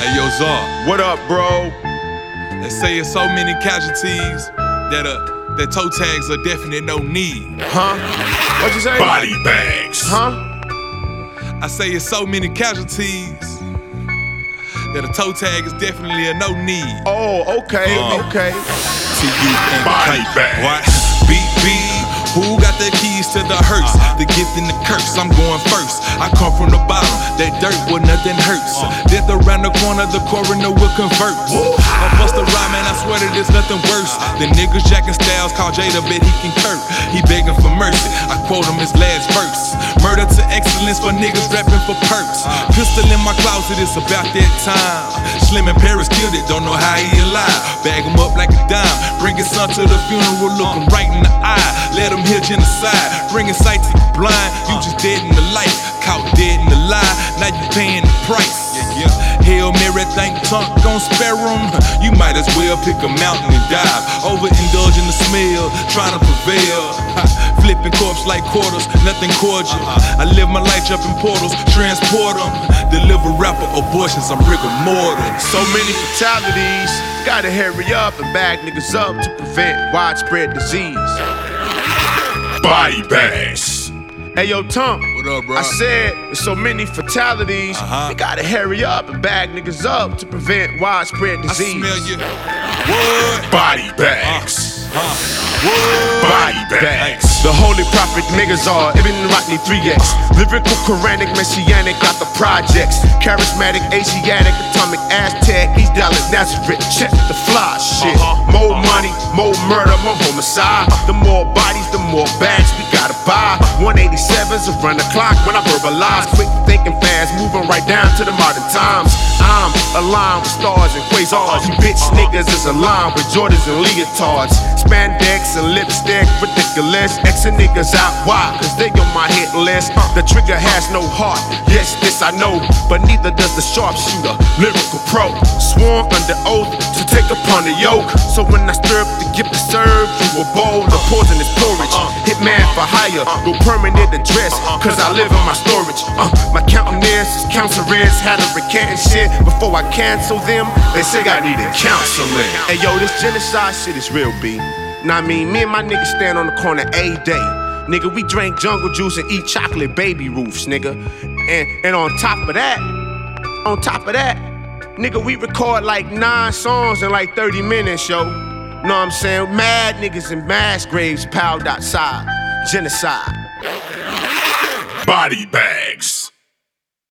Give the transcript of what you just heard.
Hey, yo, Czar. What up, bro? They say it's so many casualties that uh that toe tags are definitely no need. Huh? What'd you say? Body bags. Huh? I say it's so many casualties that a toe tag is definitely a no need. Oh, okay, Uh. okay. To you and Body bags. What? The keys to the hearse? The gift and the curse. I'm going first. I come from the bottom. That dirt where nothing hurts. Death around the corner, the coroner will convert. I bust a rhyme and I swear that there's nothing worse. The niggas jacking styles call Jada, bet he can curb. He begging for mercy. I quote him his last verse. Murder to excellence for niggas rapping for perks. Pistol in my closet, it's about that time. Slim and Paris killed it, don't know how he alive. Bag him up like a dime. Bring his son to the funeral, look him right in the eye. Let him hear genocide. Bring his sight to the blind. You just dead in the light. Caught dead in the lie. Now you paying the price. Yeah, yeah. Hail Mary, think tongue gon' spare him. You might as well pick a mountain and dive. Overindulge in the smell, trying to prevail. Flipping corpse like quarters, nothing cordial. Uh-huh. I live my life jumping portals, transport them. Deliver rapper abortions, I'm rigor mortal. So many fatalities. Gotta hurry up and bag niggas up to prevent widespread disease. Body bags. Hey, yo, Tunk. What up, bro? I said there's so many fatalities. Uh-huh. We gotta hurry up and bag niggas up to prevent widespread I disease. smell you. What? Body bags. Huh? What? Body bags. The holy prophet niggas are Ibn Rodney 3X. Lyrical, Quranic, Messianic, got the projects. Charismatic, Asiatic, Atomic, Aztec, East Dallas, Nazareth. Check the fly shit. Uh-huh. More money, more murder, more homicide. The more bodies, the more bags we gotta buy. 187s around the clock when I verbalize. Quick moving right down to the modern times. I'm aligned with stars and quasars. You bitch niggas is aligned with Jordans and leotards. Spandex and lipstick, ridiculous. Xing niggas out, why? Cause they on my hit list. Uh, the trigger has no heart. Yes, this I know, but neither does the sharpshooter. Lyrical pro, sworn under oath to take upon the yoke. So when I stir up the gift to serve, you a bowl of poisonous porridge. Uh-huh. Hitman for hire, no permanent address, cause I live in my storage. Uh, my countenance is counselors, had a recanting shit. Before I cancel them, they say I needed counseling. Hey yo, this genocide shit is real, B. Now I mean, me and my niggas stand on the corner a day. Nigga, we drink jungle juice and eat chocolate baby roofs, nigga. And and on top of that, on top of that, nigga, we record like nine songs in like 30 minutes, yo. Know what I'm saying? Mad niggas in mass graves piled outside. Genocide. Body bags.